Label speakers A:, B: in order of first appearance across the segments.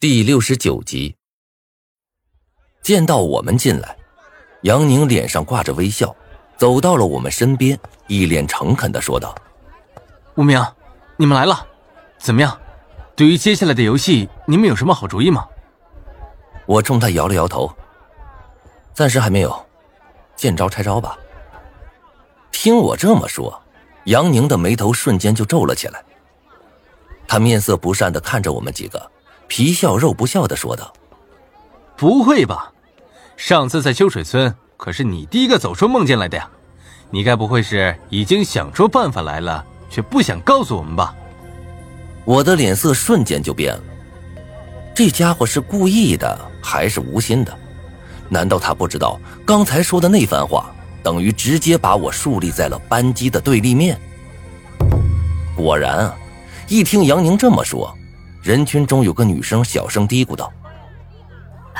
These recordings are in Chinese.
A: 第六十九集，见到我们进来，杨宁脸上挂着微笑，走到了我们身边，一脸诚恳的说道：“
B: 无名，你们来了，怎么样？对于接下来的游戏，你们有什么好主意吗？”
A: 我冲他摇了摇头，暂时还没有，见招拆招吧。听我这么说，杨宁的眉头瞬间就皱了起来，他面色不善的看着我们几个。皮笑肉不笑的说道：“
B: 不会吧？上次在秋水村可是你第一个走出梦境来的呀！你该不会是已经想出办法来了，却不想告诉我们吧？”
A: 我的脸色瞬间就变了。这家伙是故意的还是无心的？难道他不知道刚才说的那番话等于直接把我树立在了班级的对立面？果然啊，一听杨宁这么说。人群中有个女生小声嘀咕道：“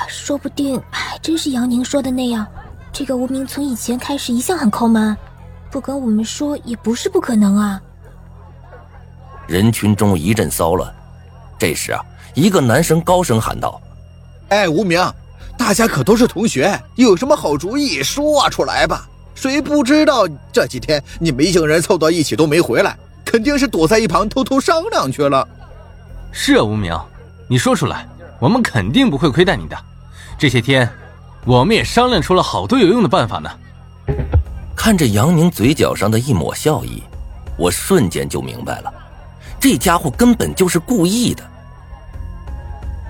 C: 说不定还真是杨宁说的那样。这个无名从以前开始一向很抠门，不跟我们说也不是不可能啊。”
A: 人群中一阵骚乱。这时啊，一个男生高声喊道：“
D: 哎，无名，大家可都是同学，有什么好主意说出来吧？谁不知道这几天你们一行人凑到一起都没回来，肯定是躲在一旁偷偷商量去了。”
B: 是啊，无名，你说出来，我们肯定不会亏待你的。这些天，我们也商量出了好多有用的办法呢。
A: 看着杨宁嘴角上的一抹笑意，我瞬间就明白了，这家伙根本就是故意的。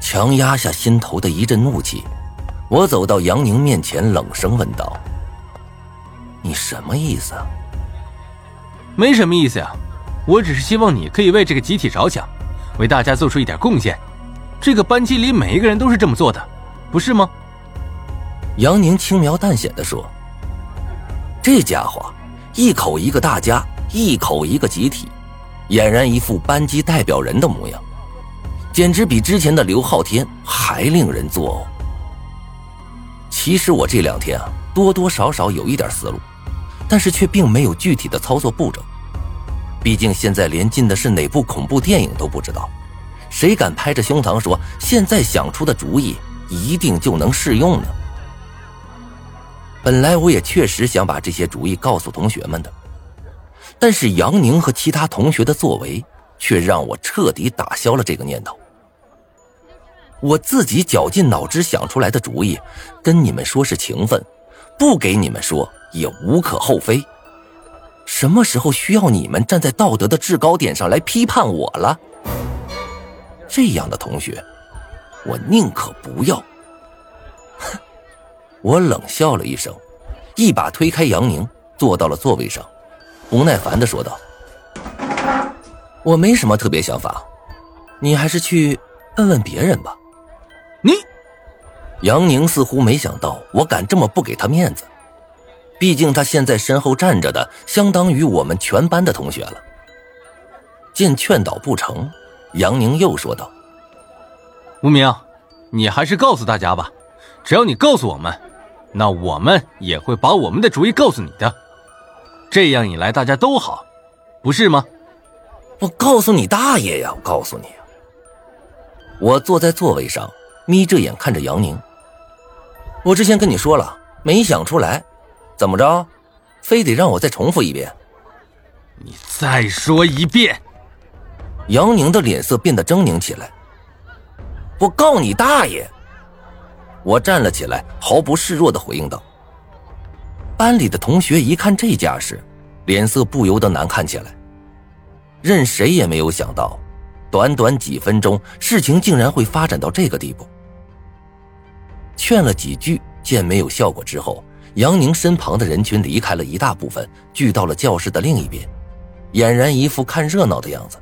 A: 强压下心头的一阵怒气，我走到杨宁面前，冷声问道：“你什么意思？”“
B: 没什么意思呀，我只是希望你可以为这个集体着想。”为大家做出一点贡献，这个班级里每一个人都是这么做的，不是吗？
A: 杨宁轻描淡写的说：“这家伙一口一个大家，一口一个集体，俨然一副班级代表人的模样，简直比之前的刘昊天还令人作呕。”其实我这两天啊，多多少少有一点思路，但是却并没有具体的操作步骤。毕竟现在连进的是哪部恐怖电影都不知道，谁敢拍着胸膛说现在想出的主意一定就能适用呢？本来我也确实想把这些主意告诉同学们的，但是杨宁和其他同学的作为却让我彻底打消了这个念头。我自己绞尽脑汁想出来的主意，跟你们说是情分，不给你们说也无可厚非。什么时候需要你们站在道德的制高点上来批判我了？这样的同学，我宁可不要。哼！我冷笑了一声，一把推开杨宁，坐到了座位上，不耐烦的说道：“我没什么特别想法，你还是去问问别人吧。”
B: 你，
A: 杨宁似乎没想到我敢这么不给他面子。毕竟他现在身后站着的，相当于我们全班的同学了。见劝导不成，杨宁又说道：“
B: 无名，你还是告诉大家吧。只要你告诉我们，那我们也会把我们的主意告诉你的。这样一来，大家都好，不是吗？”
A: 我告诉你大爷呀！我告诉你，我坐在座位上，眯着眼看着杨宁。我之前跟你说了，没想出来。怎么着，非得让我再重复一遍？
B: 你再说一遍！
A: 杨宁的脸色变得狰狞起来。我告你大爷！我站了起来，毫不示弱的回应道。班里的同学一看这架势，脸色不由得难看起来。任谁也没有想到，短短几分钟，事情竟然会发展到这个地步。劝了几句，见没有效果之后。杨宁身旁的人群离开了一大部分，聚到了教室的另一边，俨然一副看热闹的样子。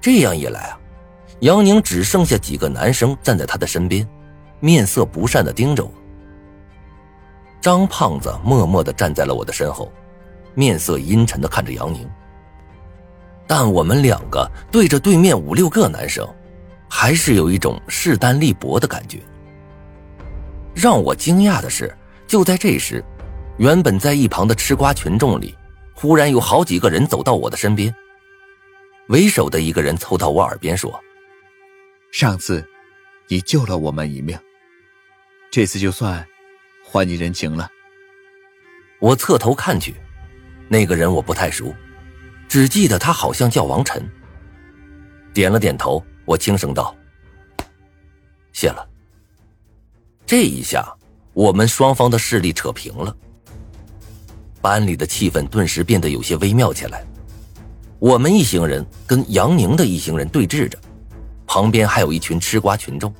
A: 这样一来啊，杨宁只剩下几个男生站在他的身边，面色不善的盯着我。张胖子默默的站在了我的身后，面色阴沉的看着杨宁。但我们两个对着对面五六个男生，还是有一种势单力薄的感觉。让我惊讶的是。就在这时，原本在一旁的吃瓜群众里，忽然有好几个人走到我的身边。为首的一个人凑到我耳边说：“
D: 上次你救了我们一命，这次就算还你人情了。
A: 我侧头看去，那个人我不太熟，只记得他好像叫王晨。点了点头，我轻声道：“谢了。”这一下，我们双方的势力扯平了，班里的气氛顿时变得有些微妙起来。我们一行人跟杨宁的一行人对峙着，旁边还有一群吃瓜群众。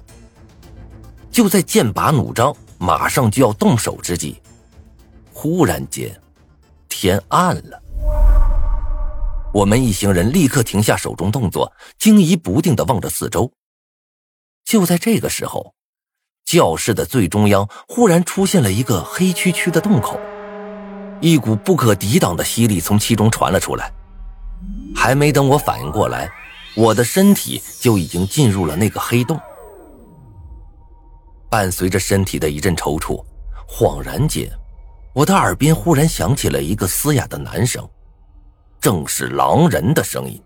A: 就在剑拔弩张、马上就要动手之际，忽然间，天暗了。我们一行人立刻停下手中动作，惊疑不定的望着四周。就在这个时候，教室的最中央忽然出现了一个黑黢黢的洞口，一股不可抵挡的吸力从其中传了出来。还没等我反应过来，我的身体就已经进入了那个黑洞。伴随着身体的一阵抽搐，恍然间，我的耳边忽然响起了一个嘶哑的男声。正是狼人的声音。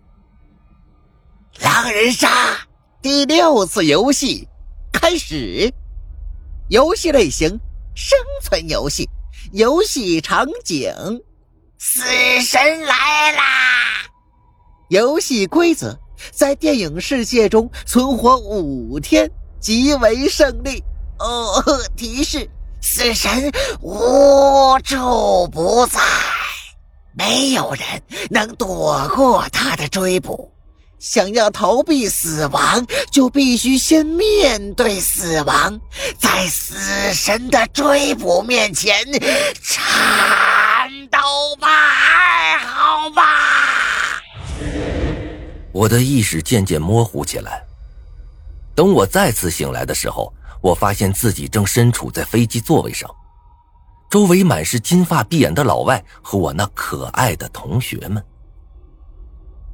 E: 狼人杀第六次游戏开始，游戏类型：生存游戏，游戏场景：死神来啦！游戏规则：在电影世界中存活五天即为胜利。哦，提示：死神无处不在。没有人能躲过他的追捕。想要逃避死亡，就必须先面对死亡，在死神的追捕面前颤抖吧，好吧。
A: 我的意识渐渐模糊起来。等我再次醒来的时候，我发现自己正身处在飞机座位上。周围满是金发碧眼的老外和我那可爱的同学们。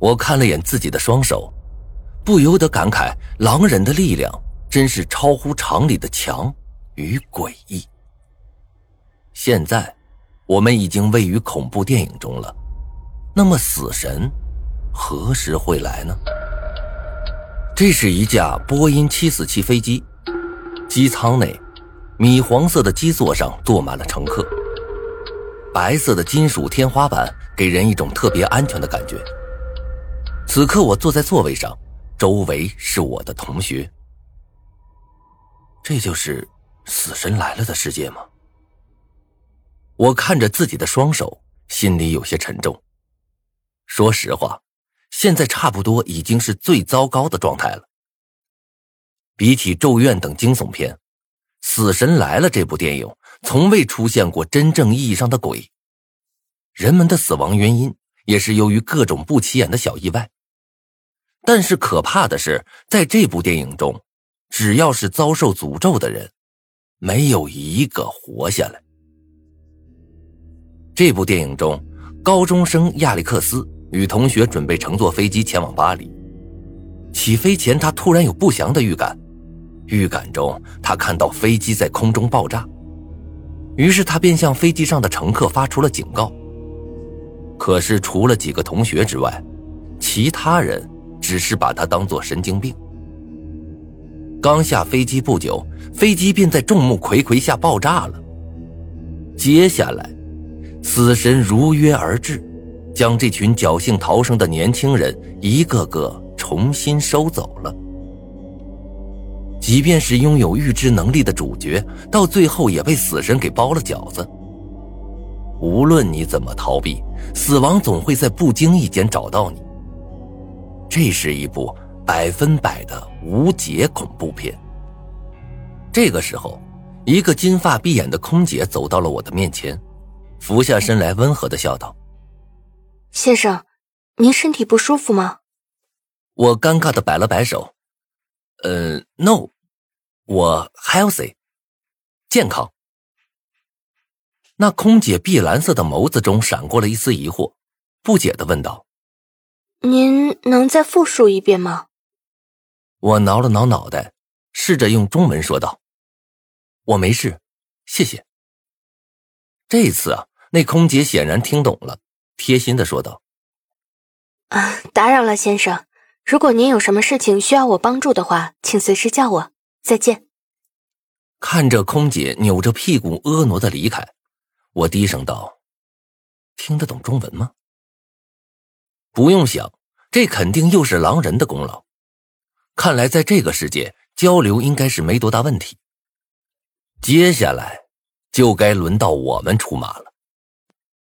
A: 我看了眼自己的双手，不由得感慨：狼人的力量真是超乎常理的强与诡异。现在，我们已经位于恐怖电影中了。那么，死神何时会来呢？这是一架波音七四七飞机，机舱内。米黄色的基座上坐满了乘客，白色的金属天花板给人一种特别安全的感觉。此刻我坐在座位上，周围是我的同学。这就是死神来了的世界吗？我看着自己的双手，心里有些沉重。说实话，现在差不多已经是最糟糕的状态了。比起《咒怨》等惊悚片。《死神来了》这部电影从未出现过真正意义上的鬼，人们的死亡原因也是由于各种不起眼的小意外。但是可怕的是，在这部电影中，只要是遭受诅咒的人，没有一个活下来。这部电影中，高中生亚历克斯与同学准备乘坐飞机前往巴黎，起飞前他突然有不祥的预感。预感中，他看到飞机在空中爆炸，于是他便向飞机上的乘客发出了警告。可是，除了几个同学之外，其他人只是把他当作神经病。刚下飞机不久，飞机便在众目睽睽下爆炸了。接下来，死神如约而至，将这群侥幸逃生的年轻人一个个重新收走了。即便是拥有预知能力的主角，到最后也被死神给包了饺子。无论你怎么逃避，死亡总会在不经意间找到你。这是一部百分百的无解恐怖片。这个时候，一个金发碧眼的空姐走到了我的面前，俯下身来，温和的笑道：“
F: 先生，您身体不舒服吗？”
A: 我尴尬的摆了摆手。呃，no，我 healthy，健康。那空姐碧蓝色的眸子中闪过了一丝疑惑，不解的问道：“
F: 您能再复述一遍吗？”
A: 我挠了挠脑袋，试着用中文说道：“我没事，谢谢。”这次啊，那空姐显然听懂了，贴心的说道：“
F: 啊，打扰了，先生。”如果您有什么事情需要我帮助的话，请随时叫我。再见。
A: 看着空姐扭着屁股婀娜的离开，我低声道：“听得懂中文吗？”不用想，这肯定又是狼人的功劳。看来在这个世界交流应该是没多大问题。接下来，就该轮到我们出马了。